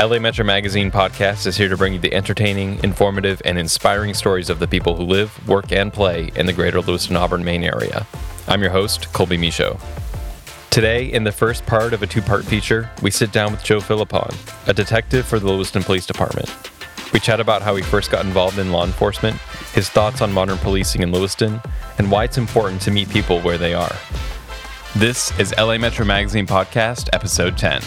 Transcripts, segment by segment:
LA Metro Magazine podcast is here to bring you the entertaining, informative, and inspiring stories of the people who live, work, and play in the greater Lewiston Auburn, Maine area. I'm your host, Colby Michaud. Today, in the first part of a two part feature, we sit down with Joe Philippon, a detective for the Lewiston Police Department. We chat about how he first got involved in law enforcement, his thoughts on modern policing in Lewiston, and why it's important to meet people where they are. This is LA Metro Magazine Podcast, Episode 10.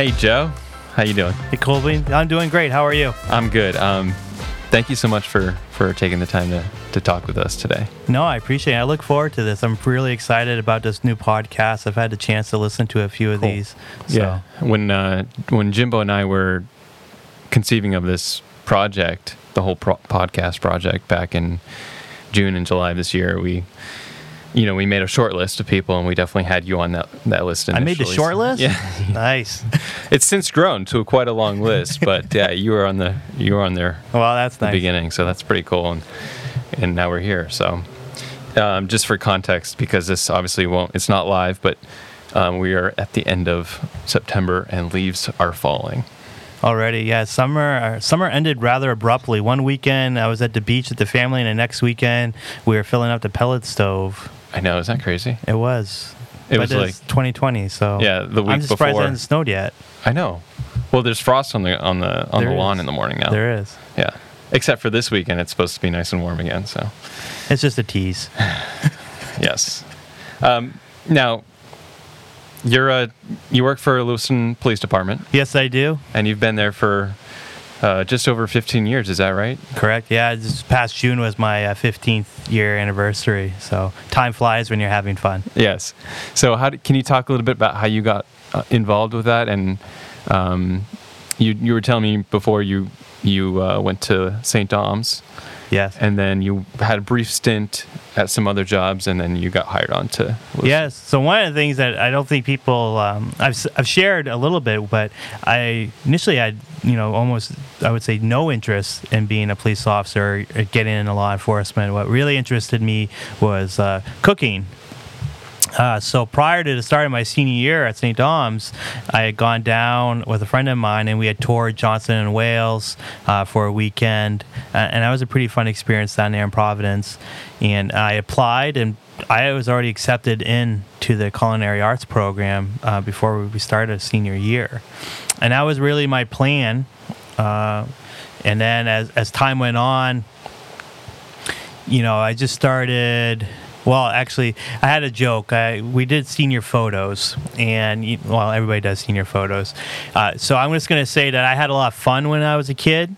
Hey Joe, how you doing? Hey Colby, I'm doing great. How are you? I'm good. Um, thank you so much for for taking the time to to talk with us today. No, I appreciate it. I look forward to this. I'm really excited about this new podcast. I've had the chance to listen to a few of Cool. these. So. Yeah. When uh, when Jimbo and I were conceiving of this project, the whole pro- podcast project back in June and July of this year, we you know we made a short list of people, and we definitely had you on that that list. Initially. I made the short list. Yeah. nice. It's since grown to quite a long list, but yeah, you were on the you were on there Well, that's the nice. beginning, so that's pretty cool. And and now we're here. So um, just for context, because this obviously won't, it's not live, but um, we are at the end of September and leaves are falling. Already, yeah. Summer uh, summer ended rather abruptly. One weekend I was at the beach with the family, and the next weekend we were filling up the pellet stove. I know, is that crazy? It was. It but was it's 2020, so Yeah, the week I'm surprised before. it hasn't snowed yet. I know. Well, there's frost on the on the on There the lawn is. in the morning now. There is. Yeah, except for this weekend, it's supposed to be nice and warm again. So It's just a tease. yes. Um, now, you're a you work for Lewiston Police Department. yes, I do. and you've been there for uh, just over 15 years. Is that right? Correct. Yeah, this past June was my uh, 15th year anniversary. So time flies when you're having fun. Yes. So, how do, can you talk a little bit about how you got uh, involved with that? And um, you you were telling me before you you uh, went to St. Dom's, Yes. and then you had a brief stint at some other jobs, and then you got hired on to. Lewiston. Yes. So one of the things that I don't think people um, I've I've shared a little bit, but I initially had you know almost I would say no interest in being a police officer or getting into law enforcement. What really interested me was uh, cooking. Uh, so prior to the start of my senior year at St. Dom's, I had gone down with a friend of mine, and we had toured Johnson and Wales uh, for a weekend, uh, and that was a pretty fun experience down there in Providence. And I applied, and I was already accepted into the culinary arts program uh, before we started senior year, and that was really my plan. Uh, and then as as time went on, you know, I just started. Well, actually, I had a joke. I, we did senior photos, and well, everybody does senior photos. Uh, so I'm just going to say that I had a lot of fun when I was a kid.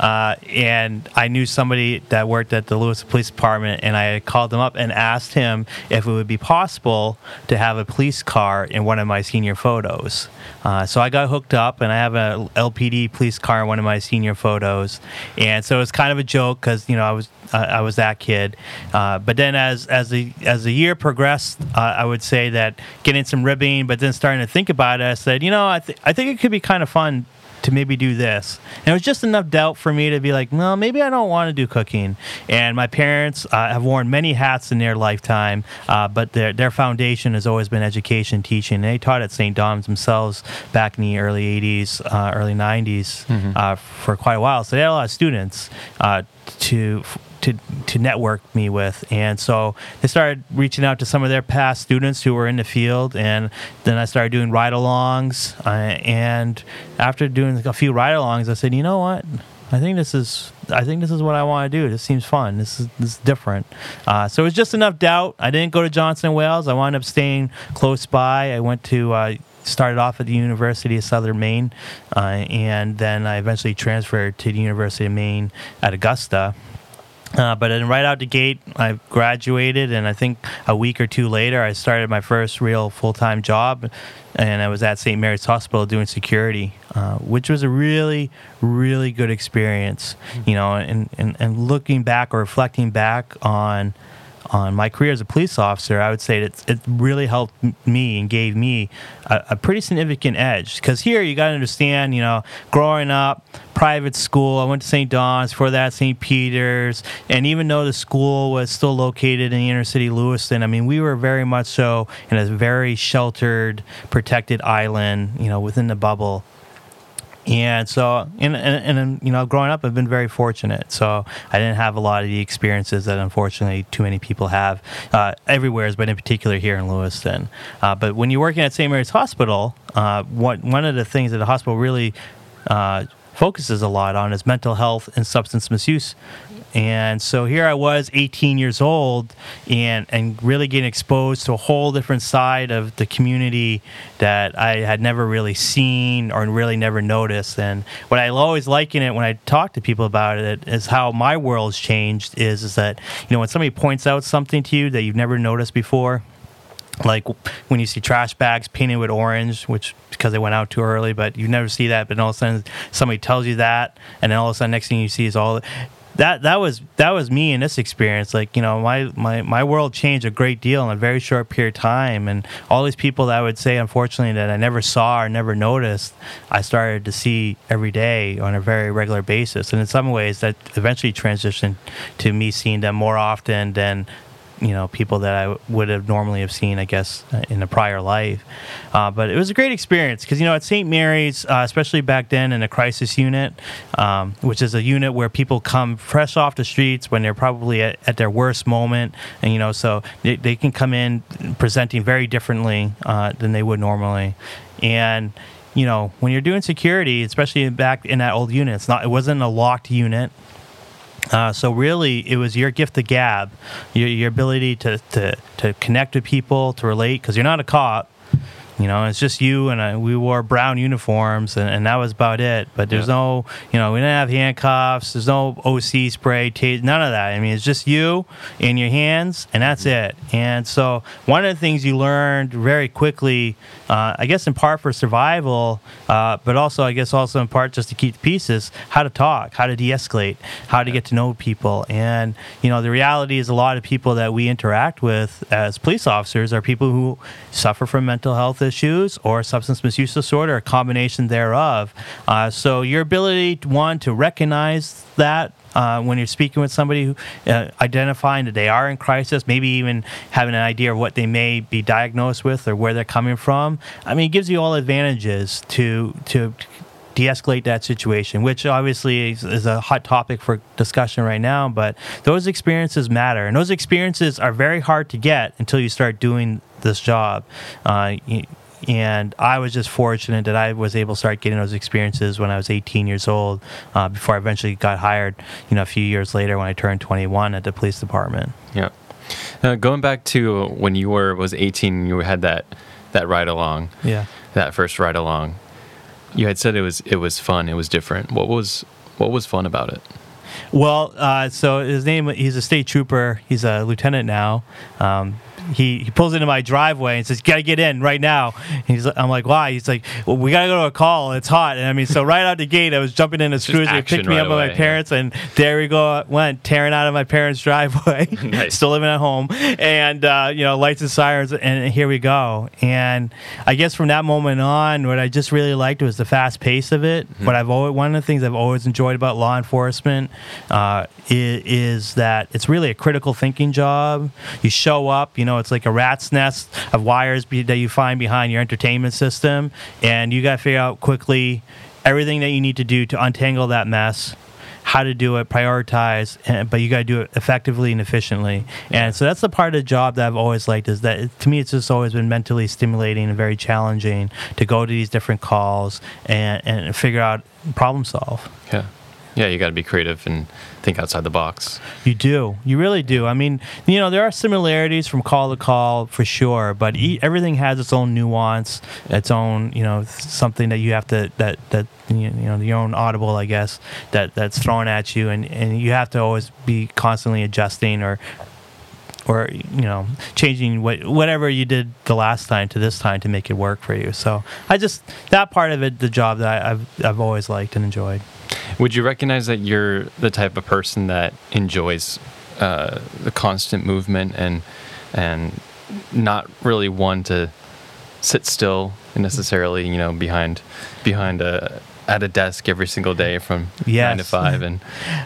Uh, and I knew somebody that worked at the Lewis Police Department, and I called him up and asked him if it would be possible to have a police car in one of my senior photos. Uh, so I got hooked up, and I have a LPD police car in one of my senior photos, and so it's kind of a joke because you know I was uh, I was that kid. Uh, but then as as the as the year progressed, uh, I would say that getting some ribbing, but then starting to think about it, I said, you know, I th- I think it could be kind of fun to maybe do this. And it was just enough doubt for me to be like, no, maybe I don't want to do cooking. And my parents uh, have worn many hats in their lifetime, uh, but their their foundation has always been education, teaching. They taught at St. Dom's themselves back in the early '80s, uh, early '90s uh, for quite a while. So they had a lot of students uh, to to to network me with, and so they started reaching out to some of their past students who were in the field, and then I started doing ride-alongs. Uh, and after doing a few ride-alongs, I said, you know what? I think this is I think this is what I want to do. This seems fun. This is this is different. Uh, so it was just enough doubt. I didn't go to Johnson and Wales. I wound up staying close by. I went to. Uh, Started off at the University of Southern Maine, uh, and then I eventually transferred to the University of Maine at Augusta. Uh, but then right out the gate, I graduated, and I think a week or two later, I started my first real full time job, and I was at St. Mary's Hospital doing security, uh, which was a really, really good experience. You know, and, and, and looking back or reflecting back on on my career as a police officer, I would say that it really helped me and gave me a, a pretty significant edge. Because here you got to understand, you know, growing up, private school, I went to St. Dom's, for that, St. Peter's, and even though the school was still located in the inner city Lewiston, I mean, we were very much so in a very sheltered, protected island, you know, within the bubble and so, and, and, and, you know, growing up, I've been very fortunate. So I didn't have a lot of the experiences that unfortunately too many people have uh, everywhere, but in particular here in Lewiston. Uh, but when you're working at St. Mary's Hospital, uh, one of the things that the hospital really uh, focuses a lot on is mental health and substance misuse and so here I was, 18 years old, and, and really getting exposed to a whole different side of the community that I had never really seen or really never noticed. And what I always liken it when I talk to people about it is how my world's changed is, is that, you know, when somebody points out something to you that you've never noticed before, like when you see trash bags painted with orange, which because they went out too early, but you never see that. But all of a sudden, somebody tells you that, and then all of a sudden, next thing you see is all that that was that was me in this experience. Like you know, my my my world changed a great deal in a very short period of time, and all these people that I would say, unfortunately, that I never saw or never noticed, I started to see every day on a very regular basis. And in some ways, that eventually transitioned to me seeing them more often than you know people that I would have normally have seen, I guess, in a prior life. Uh, but it was a great experience because you know at St. Mary's, uh, especially back then in a crisis unit, um, which is a unit where people come fresh off the streets when they're probably at, at their worst moment, and you know so they, they can come in presenting very differently uh, than they would normally, and you know when you're doing security, especially back in that old unit, it's not it wasn't a locked unit. Uh, so really, it was your gift of gab, your, your ability to, to, to connect with people, to relate, because you're not a cop. You know, it's just you and I, we wore brown uniforms, and, and that was about it. But there's yeah. no, you know, we didn't have handcuffs. There's no OC spray, none of that. I mean, it's just you in your hands, and that's mm-hmm. it. And so, one of the things you learned very quickly, uh, I guess in part for survival, uh, but also, I guess, also in part just to keep the pieces, how to talk, how to de escalate, how to get to know people. And, you know, the reality is a lot of people that we interact with as police officers are people who suffer from mental health issues or substance misuse disorder, a combination thereof. Uh, so your ability, to, one, to recognize that uh, when you're speaking with somebody, who, uh, identifying that they are in crisis, maybe even having an idea of what they may be diagnosed with or where they're coming from. I mean, it gives you all advantages to to de-escalate that situation, which obviously is, is, a hot topic for discussion right now. But those experiences matter, and those experiences are very hard to get until you start doing this job. Uh, and I was just fortunate that I was able to start getting those experiences when I was 18 years old, uh, before I eventually got hired. You know, a few years later when I turned 21 at the police department. Yeah. Uh, going back to when you were was 18, you had that that ride along. Yeah. That first ride along. You had said it was it was fun. It was different. What was what was fun about it? Well, uh, so his name, he's a state trooper. He's a lieutenant now. Um, he, he pulls into my driveway and says, "You gotta get in right now." he's, I'm like, "Why?" He's like, "Well, we gotta go to a call. It's hot." And I mean, so right out the gate, I was jumping in his cruiser, picked me right up away, by my parents, yeah. and there we go. Went tearing out of my parents' driveway, nice. still living at home, and uh, you know, lights and sirens, and here we go. And I guess from that moment on, what I just really liked was the fast pace of it. Mm-hmm. But I've always one of the things I've always enjoyed about law enforcement uh, is, is that it's really a critical thinking job. You show up, you know it's like a rat's nest of wires be, that you find behind your entertainment system, and you got to figure out quickly everything that you need to do to untangle that mess how to do it, prioritize, and, but you got to do it effectively and efficiently. And so that's the part of the job that I've always liked is that to me it's just always been mentally stimulating and very challenging to go to these different calls and, and figure out problem solve. Yeah. Yeah, you got to be creative and think outside the box. You do. You really do. I mean, you know, there are similarities from call to call for sure, but everything has its own nuance, its own, you know, something that you have to that that you know your own audible, I guess, that that's thrown at you, and and you have to always be constantly adjusting or or you know changing what, whatever you did the last time to this time to make it work for you. So I just that part of it, the job that I, I've I've always liked and enjoyed. Would you recognize that you're the type of person that enjoys uh, the constant movement and and not really one to sit still necessarily, you know, behind behind a at a desk every single day from Yes. nine to five. And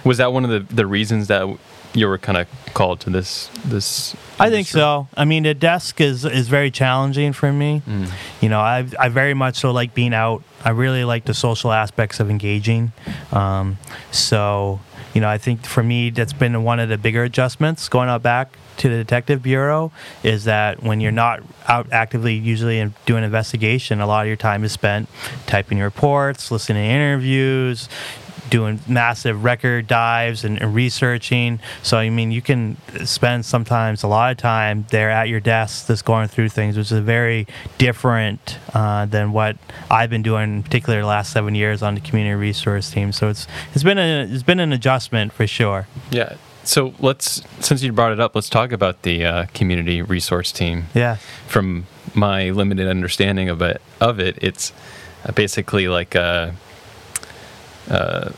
was that one of the, the reasons that you were kind of called to this this? I think so. I mean, the desk is is very challenging for me. Mm. You know, I I very much so like being out. I really like the social aspects of engaging. Um, so, you know, I think for me that's been one of the bigger adjustments going out back to the detective bureau is that when you're not out actively usually in doing investigation, a lot of your time is spent typing reports, listening to interviews, doing massive record dives and, and researching. So I mean, you can spend sometimes a lot of time there at your desk, just going through things, which is very different uh, than what I've been doing, in particular the last seven years on the community resource team. So it's it's been a it's been an adjustment for sure. Yeah. So let's since you brought it up, let's talk about the uh, community resource team. Yeah. From my limited understanding of it, of it, it's basically like uh, uh,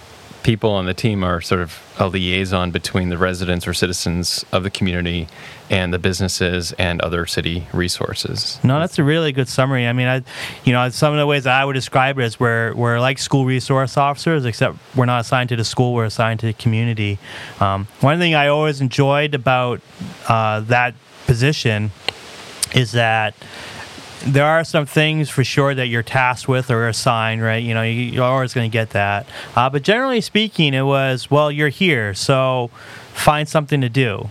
people on the team are sort of a liaison between the residents or citizens of the community and the businesses and other city resources. No, that's a really good summary. I mean, I, you know, some of the ways I would describe it is we're, we're like school resource officers, except we're not assigned to the school, we're assigned to the community. Um, one thing I always enjoyed about uh, that position is that there are some things for sure that you're tasked with or assigned, right? You know, you, you're always going to get that. Uh, but generally speaking, it was, well, you're here, so find something to do.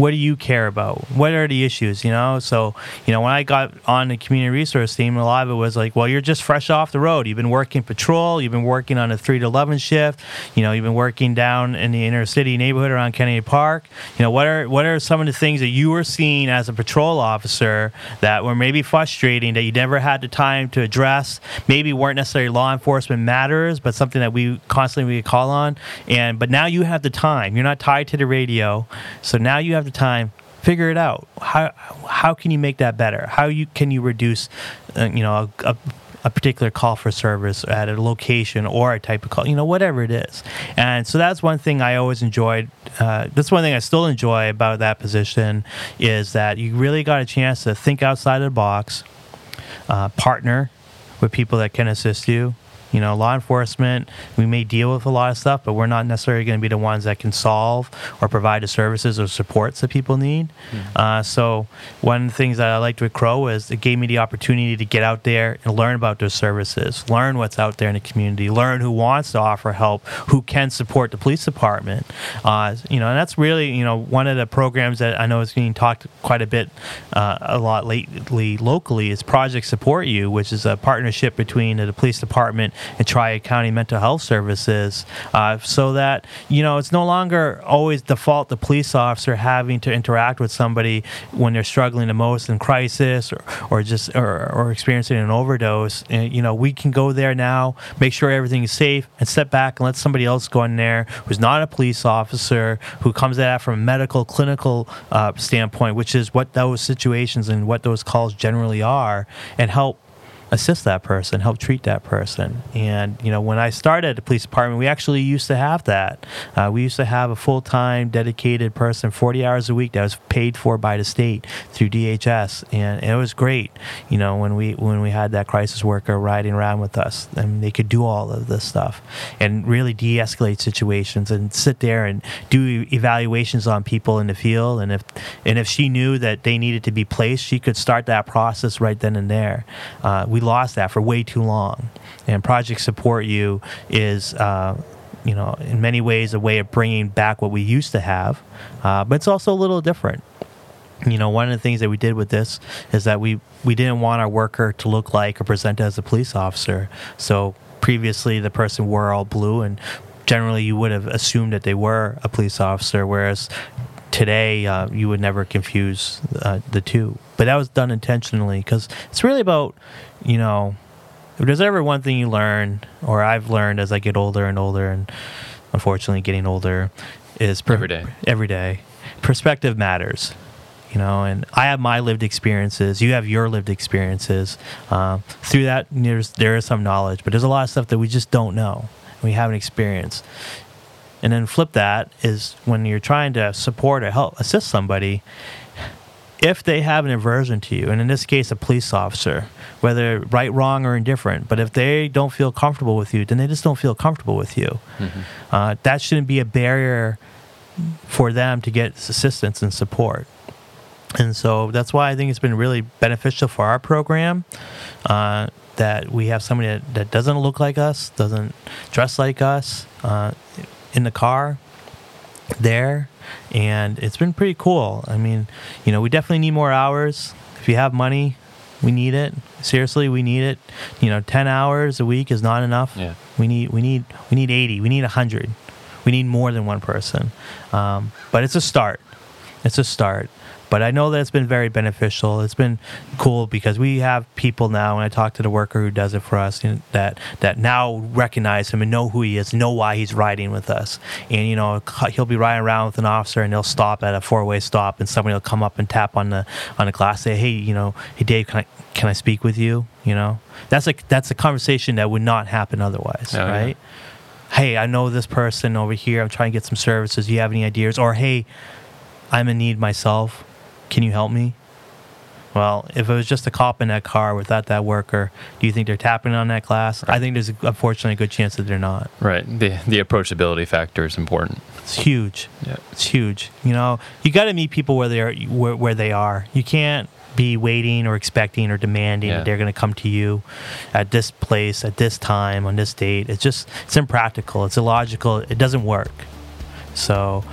What do you care about? What are the issues? You know, so you know when I got on the community resource team, a lot of it was like, well, you're just fresh off the road. You've been working patrol. You've been working on a three to eleven shift. You know, you've been working down in the inner city neighborhood around Kennedy Park. You know, what are what are some of the things that you were seeing as a patrol officer that were maybe frustrating that you never had the time to address? Maybe weren't necessarily law enforcement matters, but something that we constantly we call on. And but now you have the time. You're not tied to the radio, so now you have the time. Figure it out. How how can you make that better? How you can you reduce uh, you know a, a, a particular call for service at a location or a type of call you know whatever it is. And so that's one thing i always enjoyed uh, that's one thing i still enjoy about that position is that you really got a chance to think outside of the box uh, partner with people that can assist you you know, law enforcement, we may deal with a lot of stuff, but we're not necessarily going to be the ones that can solve or provide the services or supports that people need. Uh, so, one of the things that I liked with Crow is it gave me the opportunity to get out there and learn about those services, learn what's out there in the community, learn who wants to offer help, who can support the police department. Uh, you know, and that's really, you know, one of the programs that I know is being talked quite a bit, uh, a lot lately locally is Project Support You, which is a partnership between the police department and Tri-County Mental Health Services, uh, so that you know it's no longer always default the police officer having to interact with somebody when they're struggling the most in crisis or, or just or, or experiencing an overdose. And, you know, we can go there now, make sure everything is safe, and step back and let somebody else go in there who's not a police officer who comes at that from a medical clinical uh, standpoint, which is what those situations and what those calls generally are, and help assist that person, help treat that person. And you know, when I started at the police department, we actually used to have that. Uh, we used to have a full-time, dedicated person, 40 hours a week, that was paid for by the state through DHS, and it was great. You know, when we when we had that crisis worker riding around with us, and they could do all of this stuff and really de-escalate situations and sit there and do evaluations on people in the field. And if and if she knew that they needed to be placed, she could start that process right then and there. Uh, we lost that for way too long. And Project Support You is, uh, you know, in many ways a way of bringing back what we used to have, uh, but it's also a little different. You know, one of the things that we did with this is that we, we didn't want our worker to look like or present as a police officer. So previously, the person wore all blue, and generally you would have assumed that they were a police officer, whereas today uh, you would never confuse uh, the two. But that was done intentionally because it's really about, you know, if there's ever one thing you learn, or I've learned as I get older and older, and unfortunately getting older, is per- Every day. Every day, perspective matters. You know, and I have my lived experiences. You have your lived experiences. Uh, through that, there's there is some knowledge, but there's a lot of stuff that we just don't know. We haven't experienced And then flip that is when you're trying to support or help assist somebody, if they have an aversion to you, and in this case, a police officer, whether right, wrong, or indifferent, but if they don't feel comfortable with you, then they just don't feel comfortable with you. Mm-hmm. Uh, that shouldn't be a barrier for them to get assistance and support. And so that's why I think it's been really beneficial for our program uh, that we have somebody that, that, doesn't look like us, doesn't dress like us uh, in the car there. And it's been pretty cool. I mean, you know, we definitely need more hours. If you have money, we need it. Seriously, we need it. You know, 10 hours a week is not enough. Yeah. We need we need we need 80. We need 100. We need more than one person. Um, but it's a start. It's a start. But I know that it's been very beneficial. It's been cool because we have people now, and I talk to the worker who does it for us, you know, that that now recognize him and know who he is, know why he's riding with us. And you know, he'll be riding around with an officer, and they'll stop at a four-way stop, and somebody will come up and tap on the on the glass, say, "Hey, you know, hey Dave, can I can I speak with you?" You know, that's a that's a conversation that would not happen otherwise, oh, right? Yeah. Hey, I know this person over here. I'm trying to get some services. Do you have any ideas? Or hey, I'm in need myself can you help me? Well, if it was just a cop in that car without that worker, do you think they're tapping on that glass? Right. I think there's unfortunately a good chance that they're not. Right. The the approachability factor is important. It's huge. Yeah. It's huge. You know, you got to meet people where they are where, where they are. You can't be waiting or expecting or demanding yeah. that they're going to come to you at this place at this time on this date. It's just it's impractical. It's illogical. It doesn't work. So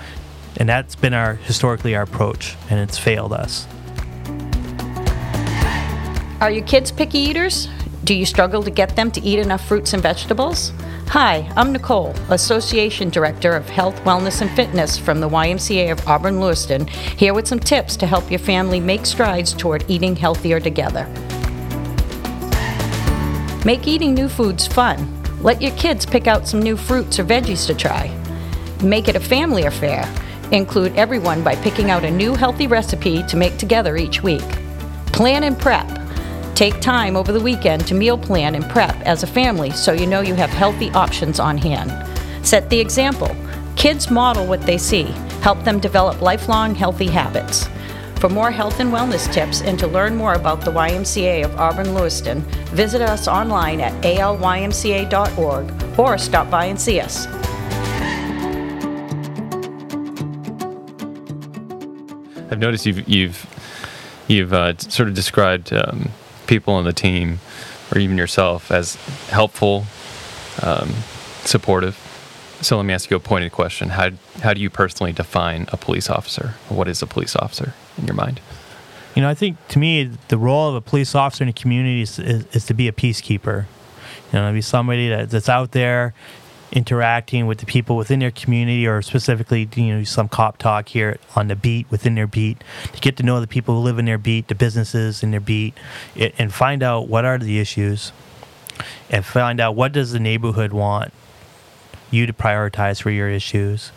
and that's been our historically our approach, and it's failed us. Are your kids picky eaters? Do you struggle to get them to eat enough fruits and vegetables? Hi, I'm Nicole, Association Director of Health, Wellness, and Fitness from the YMCA of Auburn Lewiston, here with some tips to help your family make strides toward eating healthier together. Make eating new foods fun. Let your kids pick out some new fruits or veggies to try. Make it a family affair. Include everyone by picking out a new healthy recipe to make together each week. Plan and prep. Take time over the weekend to meal plan and prep as a family so you know you have healthy options on hand. Set the example. Kids model what they see. Help them develop lifelong healthy habits. For more health and wellness tips and to learn more about the YMCA of Auburn Lewiston, visit us online at alymca.org or stop by and see us. I've noticed you've you've you've uh, sort of described um, people on the team, or even yourself, as helpful, um, supportive. So let me ask you a pointed question: How how do you personally define a police officer? What is a police officer in your mind? You know, I think to me, the role of a police officer in a community is, is, is to be a peacekeeper. You know, to be somebody that, that's out there interacting with the people within their community or specifically you know some cop talk here on the beat within their beat to get to know the people who live in their beat the businesses in their beat and find out what are the issues and find out what does the neighborhood want you to prioritize for your issues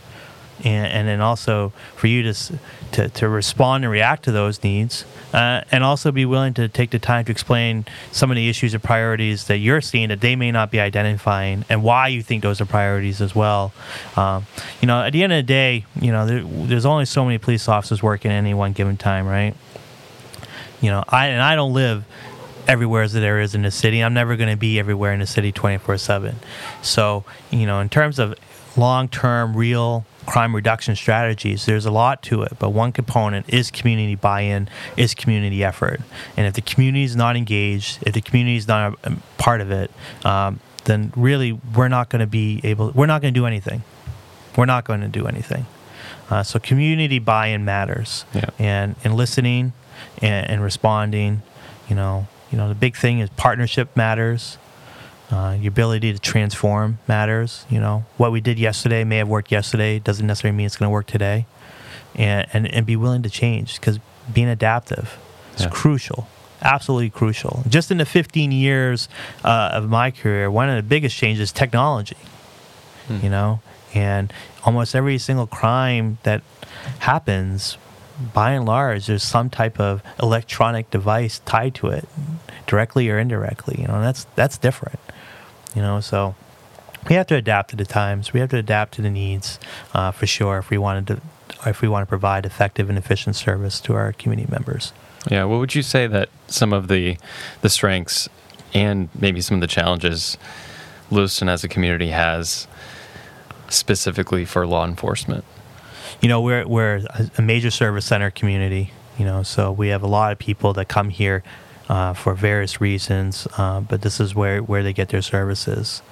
and, and then also for you to, to, to respond and react to those needs uh, and also be willing to take the time to explain some of the issues or priorities that you're seeing that they may not be identifying and why you think those are priorities as well. Um, you know, at the end of the day, you know, there, there's only so many police officers working at any one given time, right? You know, I and I don't live everywhere as there is in the city. I'm never going to be everywhere in the city 24 7. So, you know, in terms of long term, real crime reduction strategies, there's a lot to it, but one component is community buy-in, is community effort. And if the community is not engaged, if the community is not a part of it, um, then really we're not going to be able. We're not going to do anything. We're not going to do anything. Uh, so community buy-in matters, yeah. and and listening and, and responding. You know, you know the big thing is partnership matters. Uh, your ability to transform matters. You know, what we did yesterday may have worked yesterday, doesn't necessarily mean it's going to work today. And, and, and be willing to change because being adaptive is yeah. crucial, absolutely crucial. Just in the 15 years uh, of my career, one of the biggest changes is technology, hmm. you know, and almost every single crime that happens by and large, there's some type of electronic device tied to it, directly or indirectly. You know, that's that's different. You know, so we have to adapt to the times. We have to adapt to the needs, uh, for sure. If we wanted to, if we want to provide effective and efficient service to our community members. Yeah. What would you say that some of the the strengths and maybe some of the challenges Lewiston as a community has specifically for law enforcement? You know, we're we're a major service center community. You know, so we have a lot of people that come here uh, for various reasons, uh, but this is where where they get their services.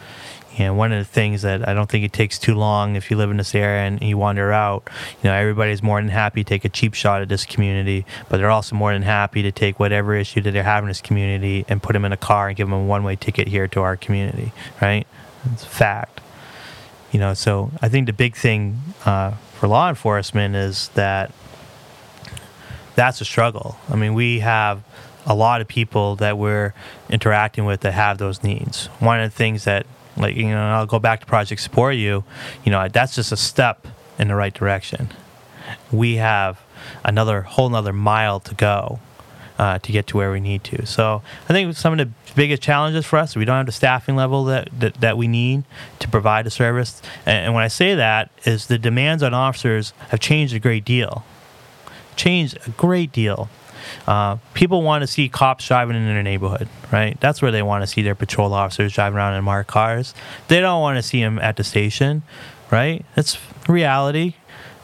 And one of the things that I don't think it takes too long if you live in this area and you wander out, you know, everybody's more than happy to take a cheap shot at this community, but they're also more than happy to take whatever issue that they're having in this community and put them in a car and give them a one-way ticket here to our community, right? It's a fact. You know, so I think the big thing uh, for law enforcement is that that's a struggle. I mean, we have a lot of people that we're interacting with that have those needs. One of the things that like you know, I'll go back to Project Support You. You know, that's just a step in the right direction. We have another whole another mile to go uh, to get to where we need to. So I think some of the biggest challenges for us, we don't have the staffing level that, that, that we need to provide a service. And, and, when I say that, is the demands on officers have changed a great deal. Changed a great deal. Uh, people want to see cops driving in their neighborhood, right? That's where they want to see their patrol officers driving around in marked cars. They don't want to see them at the station, right? That's reality.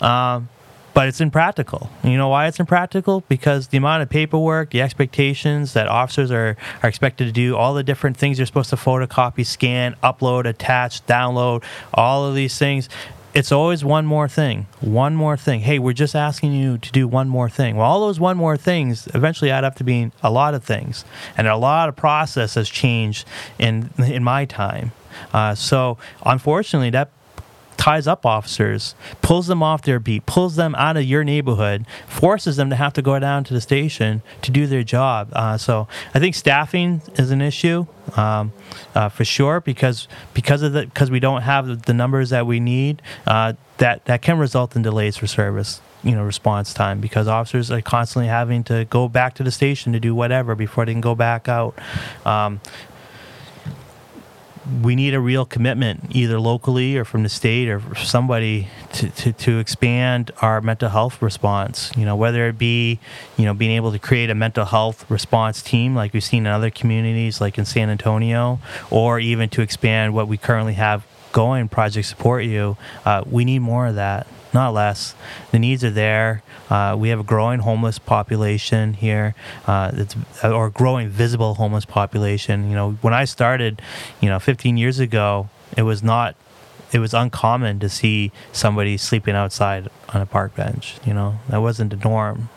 Um, but it's impractical. You know why it's impractical? Because the amount of paperwork, the expectations that officers are, are expected to do, all the different things they're supposed to photocopy, scan, upload, attach, download, all of these things it's always one more thing, one more thing. Hey, we're just asking you to do one more thing. Well, all those one more things eventually add up to being a lot of things, and a lot of process has changed in in my time. Uh, so, unfortunately, that ties up officers, pulls them off their beat, pulls them out of your neighborhood, forces them to have to go down to the station to do their job. Uh, so I think staffing is an issue um, uh, for sure because because of the because we don't have the numbers that we need. Uh, that that can result in delays for service you know response time because officers are constantly having to go back to the station to do whatever before they can go back out. Um, we need a real commitment, either locally or from the state or somebody, to, to, to expand our mental health response. You know, whether it be, you know, being able to create a mental health response team like we've seen in other communities, like in San Antonio, or even to expand what we currently have going, Project Support You. Uh, we need more of that not less. The needs are there. Uh, we have a growing homeless population here, uh, it's, or growing visible homeless population. You know, when I started, you know, 15 years ago, it was not, it was uncommon to see somebody sleeping outside on a park bench. You know, that wasn't the norm.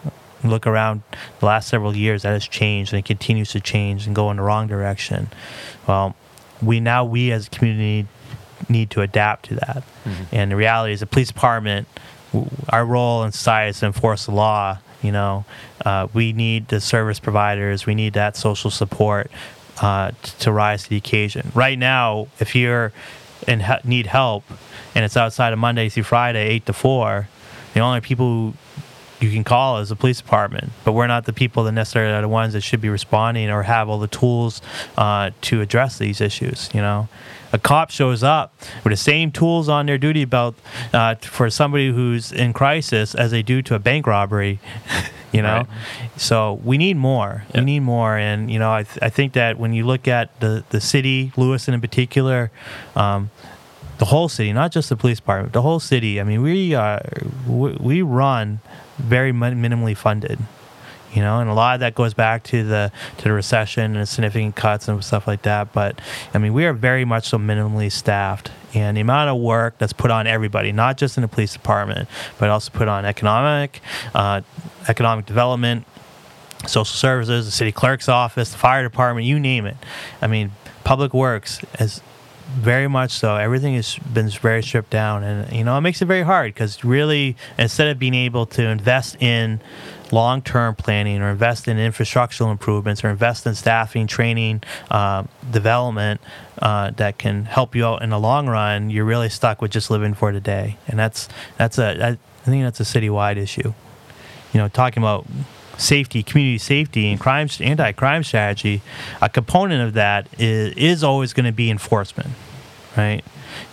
Look around the last several years, that has changed and it continues to change and go in the wrong direction. Well, we now, we as a community, need to adapt to that. Mm-hmm. And the reality is, the police department, our role in society is to enforce the law. You know, uh, we need the service providers, we need that social support uh, t- to rise to the occasion. Right now, if you're and he- need help, and it's outside of Monday through Friday, eight to four, the only people you can call is the police department, but we're not the people that necessarily are the ones that should be responding or have all the tools uh, to address these issues. You know, a cop shows up with the same tools on their duty belt uh, for somebody who's in crisis as they do to a bank robbery. you know, right. so we need more. Yep. We need more, and you know, I, th- I think that when you look at the the city, Lewiston in particular. Um, the whole city, not just the police department, the whole city. I mean, we uh, we run very minimally funded you know, and a lot of that goes back to the to the recession and significant cuts and stuff like that. But I mean, we are very much so minimally staffed, and the amount of work that's put on everybody, not just in the police department, but also put on economic, uh, economic development, social services, the city clerk's office, the fire department, you name it. I mean, public works has very much so. Everything has been very stripped down, and you know it makes it very hard because really, instead of being able to invest in long-term planning or invest in infrastructural improvements or invest in staffing, training, uh, development uh, that can help you out in the long run, you're really stuck with just living for today, and that's that's a I think that's a citywide issue. You know, talking about safety, community safety, and crime anti-crime strategy, a component of that is, is always going to be enforcement, right?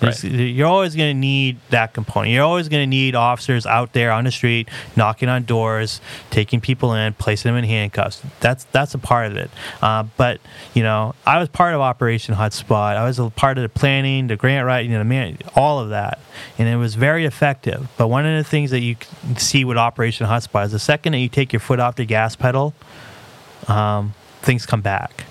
Right. You're always going to need that component. You're always going to need officers out there on the street, knocking on doors, taking people in, placing them in handcuffs. That's that's a part of it. Uh, but you know, I was part of Operation Hotspot. I was a part of the planning, the grant writing, the man, all of that, and it was very effective. But one of the things that you see with Operation Hotspot is the second that you take your foot off the gas pedal, um, things come back.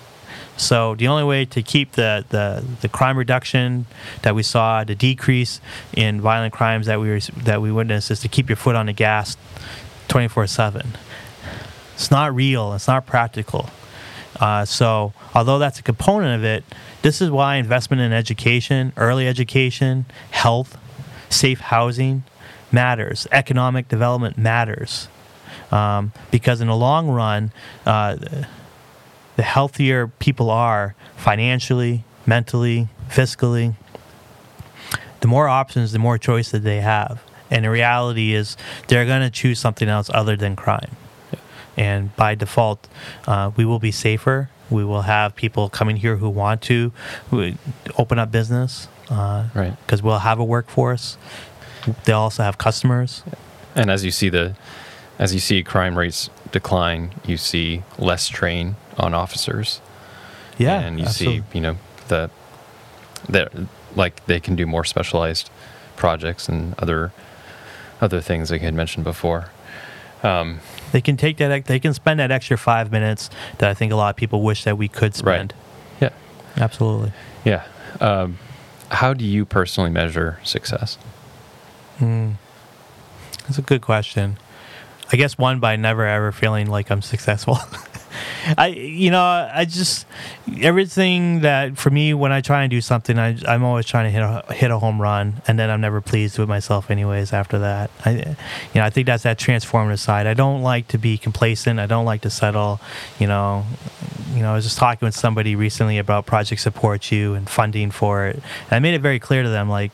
So the only way to keep the, the, the crime reduction that we saw, the decrease in violent crimes that we were, that we witnessed, is to keep your foot on the gas, twenty four seven. It's not real. It's not practical. Uh, so although that's a component of it, this is why investment in education, early education, health, safe housing matters. Economic development matters. Um, because in the long run, uh, the healthier people are financially, mentally, fiscally, the more options, the more choice that they have. And the reality is, they're going to choose something else other than crime. And by default, uh, we will be safer. We will have people coming here who want to who open up business. Uh, Right. Because we'll have a workforce. They'll also have customers. And as you see the, as you see crime rates decline, you see less train on officers. Yeah. and you absolutely. see, you know, that that like they can do more specialized projects and other other things like I had mentioned before. Um, They can take that. They can spend that extra five minutes that I think a lot of people wish that we could spend. Right. yeah, Absolutely. yeah. Um, how do you personally measure success? That's a good question. I guess one by never ever feeling like I'm successful. I, you know, I just everything that for me when I try and do something, I, I'm always trying to hit a, hit a home run, and then I'm never pleased with myself, anyways. After that, I, you know, I think that's that transformative side. I don't like to be complacent. I don't like to settle. You know, you know, I was just talking with somebody recently about Project Support You and funding for it. And I made it very clear to them, like,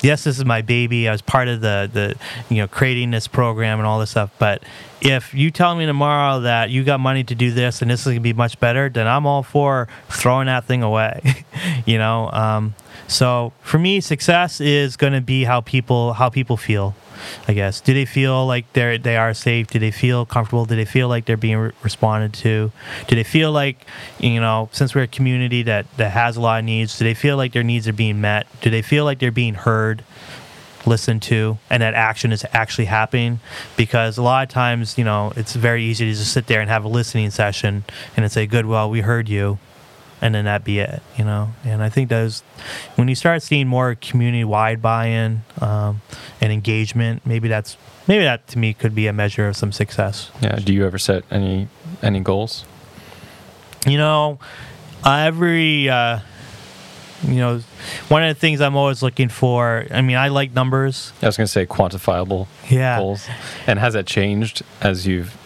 yes, this is my baby. I was part of the the you know creating this program and all this stuff, but if you tell me tomorrow that you got money to do this and this is to be much better, then I'm all for throwing that thing away. you know, um, so for me, success is going to be how people how people feel. I guess. Do they feel like they're they are safe? Do they feel comfortable? Do they feel like they're being re- responded to? Do they feel like you know, since we're a community that that has a lot of needs, do they feel like their needs are being met? Do they feel like they're being heard? listened to and that action is actually happening because a lot of times you know it's very easy to just sit there and have a listening session and say good well we heard you and then that be it you know and i think those when you start seeing more community wide buy-in um, and engagement maybe that's maybe that to me could be a measure of some success Yeah. Do you ever set any any goals? you know every uh, you know one of the things i'm always looking for i mean i like numbers I was going to say quantifiable Yeah. goals. And has that changed as you've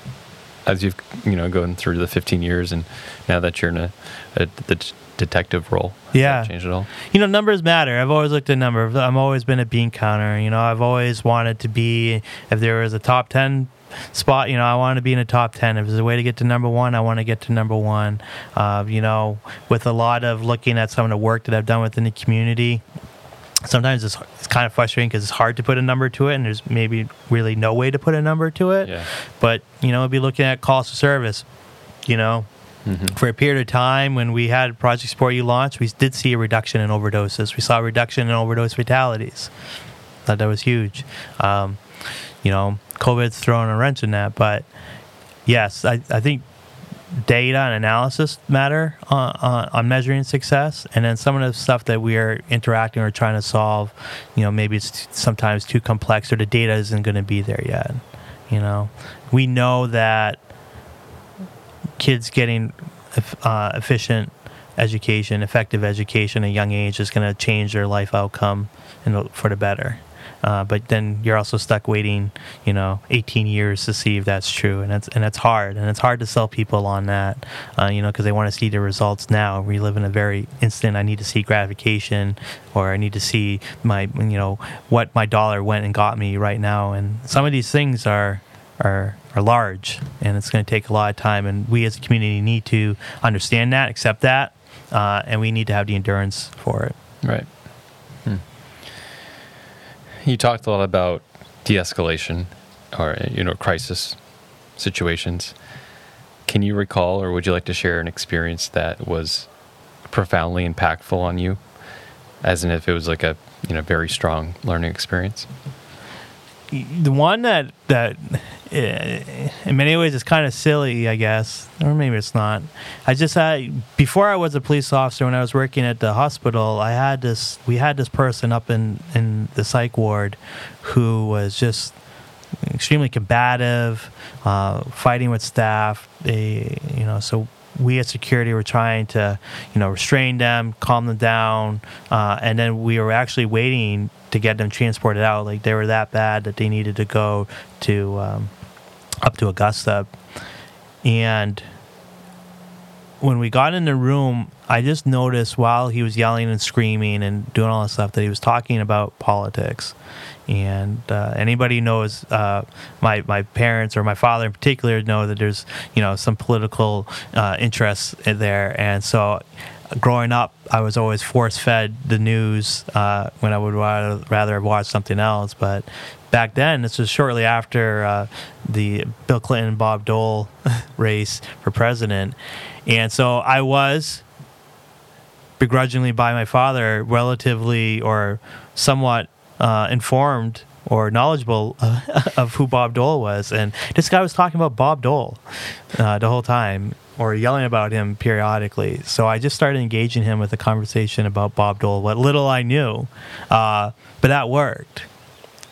as you've you know going through the 15 years and now that you're in a, a the detective role? Yeah. changed at all? you know numbers matter i've always looked at numbers i've always been a bean counter you know i've always wanted to be if there was a top 10 spot you know i want to be in a top 10 if there's a way to get to number one i want to get to number one uh, you know with a lot of looking at some of the work that i've done within the community sometimes it's, it's kind of frustrating because it's hard to put a number to it and there's maybe really no way to put a number to it. Yeah. but you know be looking at cost of service you know for a period of time when we had project support you launched we did see a reduction in overdoses. We saw a reduction in overdose fatalities. Thought that was huge. Um, you know covid's thrown a wrench in that but yes i, I think data and analysis matter on, on, on measuring success. And then some of the stuff that we are interacting or trying to solve you know maybe it's sometimes too complex or the data isn't going to be there yet you know? We know that kids getting uh, efficient education effective education at a young age is going to change their life outcome and for the better uh, but then you're also stuck waiting, you know, 18 years to see if that's true, and it's and it's hard, and it's hard to sell people on that, uh, you know, because they want to see the results now. We live in a very instant. I need to see gratification, or I need to see my, you know, what my dollar went and got me right now, and some of these things are are are large, and it's going to take a lot of time, and we as a community need to understand that, accept that, uh, and we need to have the endurance for it. Right. You talked a lot about de-escalation or you know crisis situations. Can you recall, or would you like to share an experience that was profoundly impactful on you, as in if it was like a you know very strong learning experience? the one that that in many ways it's kind of silly, I guess, or maybe it's not. I just had before I was a police officer when I was working at the hospital. I had this we had this person up in in the psych ward who was just extremely combative, uh, fighting with staff. They, you know, so we at security were trying to, you know, restrain them, calm them down, uh, and then we were actually waiting to get them transported out. Like they were that bad that they needed to go to um, up to Augusta, and when we got in the room, I just noticed while he was yelling and screaming and doing all this stuff that he was talking about politics. And uh, anybody knows uh, my my parents or my father in particular know that there's you know some political uh, interests there, and so growing up, I was always force fed the news uh, when I would rather, rather watch something else. But back then, this was shortly after uh, the Bill Clinton Bob Dole race for president, and so I was begrudgingly by my father, relatively or somewhat uh, informed or knowledgeable uh, of who Bob Dole was. And this guy was talking about Bob Dole uh, the whole time or yelling about him periodically. So I just started engaging him with a conversation about Bob Dole, what little I knew. Uh, but that worked.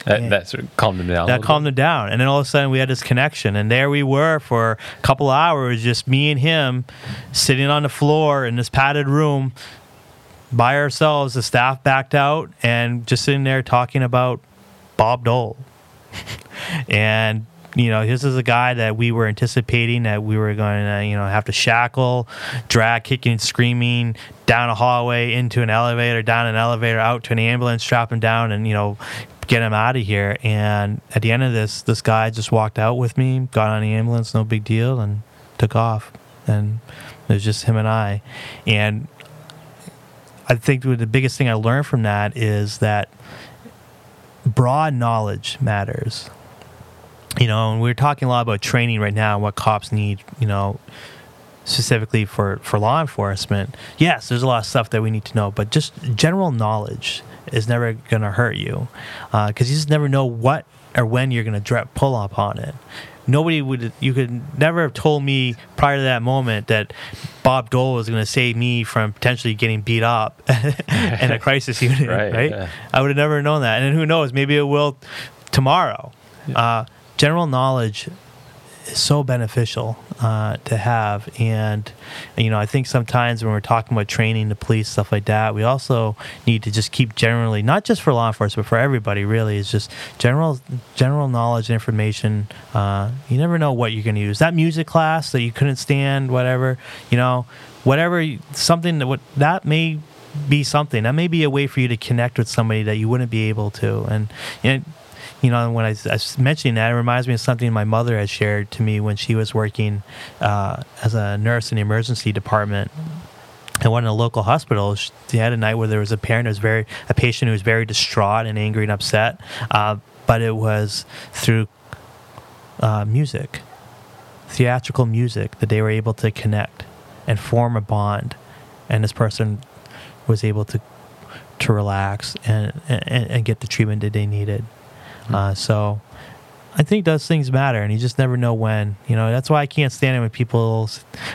That, that sort of calmed him down. That calmed him down. And then all of a sudden we had this connection. And there we were for a couple of hours, just me and him sitting on the floor in this padded room by ourselves. The staff backed out and just sitting there talking about Bob Dole. and you know, this is a guy that we were anticipating that we were going to, you know, have to shackle, drag, kicking, screaming down a hallway into an elevator, down an elevator, out to an ambulance, strap him down, and you know, get him out of here. And at the end of this, this guy just walked out with me, got on the ambulance, no big deal, and took off. And it was just him and I. And I think the biggest thing I learned from that is that broad knowledge matters. You know, and we're talking a lot about training right now and what cops need, you know, specifically for, for law enforcement. Yes, there's a lot of stuff that we need to know, but just general knowledge is never going to hurt you because uh, you just never know what or when you're going to pull up on it nobody would you could never have told me prior to that moment that Bob Dole was going to save me from potentially getting beat up in a crisis unit, right? right? Yeah. I would have never known that, and who knows? Maybe it will tomorrow. Yeah. Uh, general knowledge so beneficial uh, to have. And, you know, I think sometimes when we're talking about training the police, stuff like that, we also need to just keep generally, not just for law enforcement, but for everybody really, is just general general knowledge and information. Uh, you never know what you're going to use. That music class that you couldn't stand, whatever, you know, whatever, something that, that may be something that may be a way for you to connect with somebody that you wouldn't be able to and, and you know, when I, I, was mentioning that, it reminds me of something my mother had shared to me when she was working uh, as a nurse in the emergency department at one of the local hospitals. She had a night where there was a parent who was very, a patient who was very distraught and angry and upset, uh, but it was through uh, music, theatrical music, that they were able to connect and form a bond, and this person was able to to relax and, and, and get the treatment that they needed. Uh, so I think those things matter, and you just never know when. You know, that's why I can't stand it when people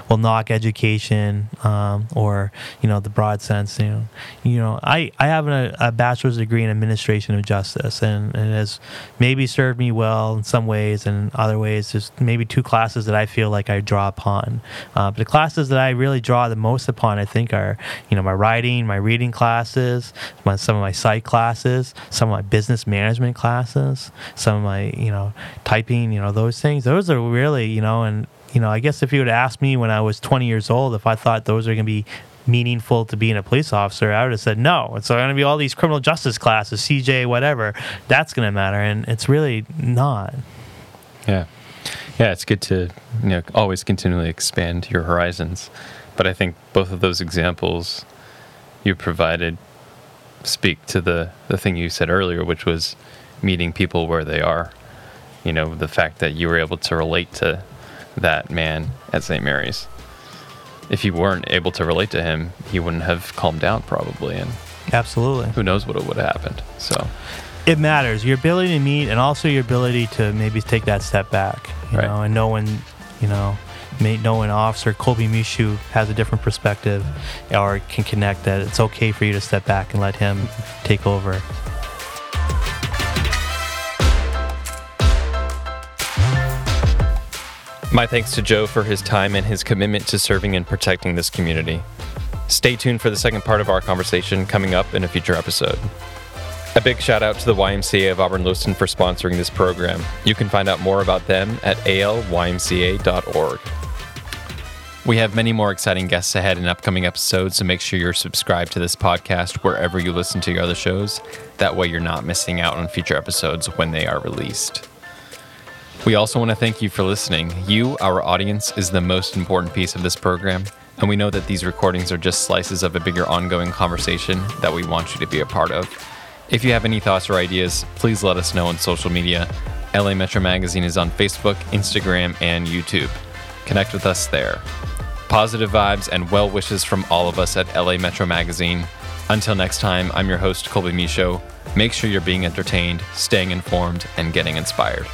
will knock education um, or you know the broad sense. You know, you know, I I have a, a bachelor's degree in administration of justice, and, and it has maybe served me well in some ways, and other ways, there's maybe two classes that I feel like I draw upon. Uh, but the classes that I really draw the most upon, I think, are you know my writing, my reading classes, my, some of my psych classes, some of my business management classes, some of my you know typing, you know, those things. Those are really, you know, and you know, I guess if you would ask me when I was 20 years old if I thought those are going to be meaningful to being a police officer, I would have said no. It's going to be all these criminal justice classes, CJ, whatever. That's going to matter, and it's really not. Yeah, yeah. It's good to you know always continually expand your horizons, but I think both of those examples you provided speak to the the thing you said earlier, which was meeting people where they are. You know, the fact that you were able to relate to that man at St. Mary's. If you weren't able to relate to him, he wouldn't have calmed down probably, and Absolutely. who knows what would have happened. So, It matters. Your ability to meet and also your ability to maybe take that step back, you Right. know, and know when, you know, may know an officer, Colby Michaud, has a different perspective or can connect that it's okay for you to step back and let him take over. My thanks to Joe for his time and his commitment to serving and protecting this community. Stay tuned for the second part of our conversation coming up in a future episode. A big shout out to the YMCA of Auburn Lewiston for sponsoring this program. You can find out more about them at alymca.org. We have many more exciting guests ahead in upcoming episodes, so make sure you're subscribed to this podcast wherever you listen to your other shows. That way, you're not missing out on future episodes when they are released. We also want to thank you for listening. You, our audience, is the most important piece of this program, and we know that these recordings are just slices of a bigger ongoing conversation that we want you to be a part of. If you have any thoughts or ideas, please let us know on social media. LA Metro Magazine is on Facebook, Instagram, and YouTube. Connect with us there. Positive vibes and well wishes from all of us at LA Metro Magazine. Until next time, I'm your host, Colby Michaud. Make sure you're being entertained, staying informed, and getting inspired.